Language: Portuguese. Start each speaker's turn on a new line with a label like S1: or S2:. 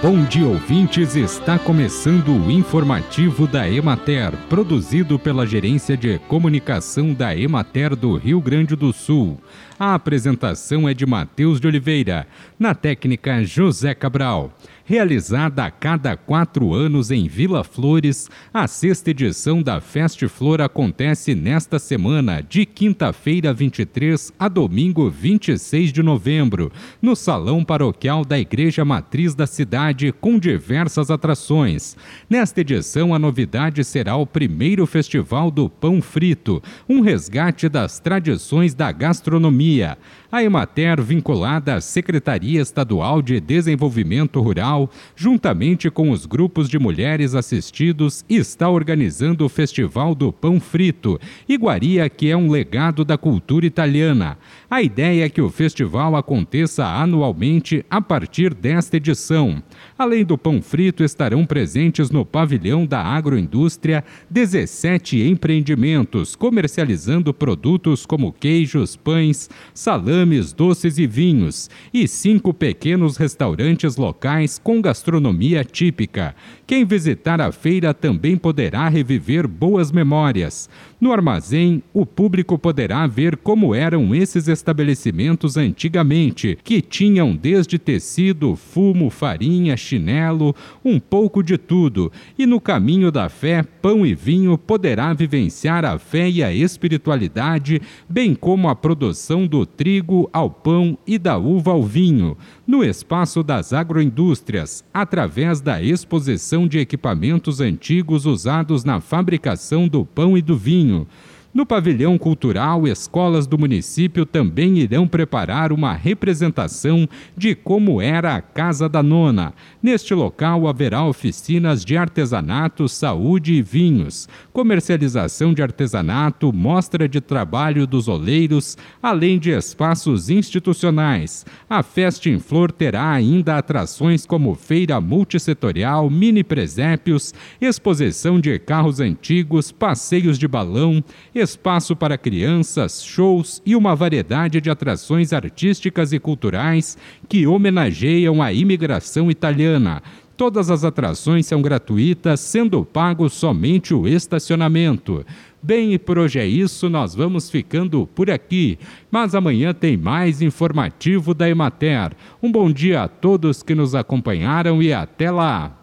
S1: Bom dia, ouvintes. Está começando o informativo da Emater, produzido pela Gerência de Comunicação da Emater do Rio Grande do Sul. A apresentação é de Matheus de Oliveira, na técnica José Cabral. Realizada a cada quatro anos em Vila Flores, a sexta edição da Fest Flor acontece nesta semana, de quinta-feira 23 a domingo 26 de novembro, no Salão Paroquial da Igreja Matriz da cidade, com diversas atrações. Nesta edição, a novidade será o primeiro Festival do Pão Frito, um resgate das tradições da gastronomia. A Emater, vinculada à Secretaria Estadual de Desenvolvimento Rural, juntamente com os grupos de mulheres assistidos, está organizando o Festival do Pão Frito, iguaria que é um legado da cultura italiana. A ideia é que o festival aconteça anualmente a partir desta edição. Além do pão frito, estarão presentes no pavilhão da agroindústria 17 empreendimentos comercializando produtos como queijos, pães, salames, doces e vinhos, e cinco pequenos restaurantes locais com gastronomia típica. Quem visitar a feira também poderá reviver boas memórias. No armazém, o público poderá ver como eram esses estabelecimentos antigamente, que tinham desde tecido, fumo, farinha, chinelo, um pouco de tudo. E no caminho da fé, pão e vinho poderá vivenciar a fé e a espiritualidade, bem como a produção do trigo ao pão e da uva ao vinho, no espaço das agroindústrias, através da exposição de equipamentos antigos usados na fabricação do pão e do vinho. No pavilhão cultural, escolas do município também irão preparar uma representação de como era a Casa da Nona. Neste local haverá oficinas de artesanato, saúde e vinhos, comercialização de artesanato, mostra de trabalho dos oleiros, além de espaços institucionais. A Festa em Flor terá ainda atrações como feira multissetorial, mini presépios, exposição de carros antigos, passeios de balão, espaço para crianças, shows e uma variedade de atrações artísticas e culturais que homenageiam a imigração italiana. Todas as atrações são gratuitas, sendo pago somente o estacionamento. Bem, e por hoje é isso, nós vamos ficando por aqui. Mas amanhã tem mais informativo da Emater. Um bom dia a todos que nos acompanharam e até lá!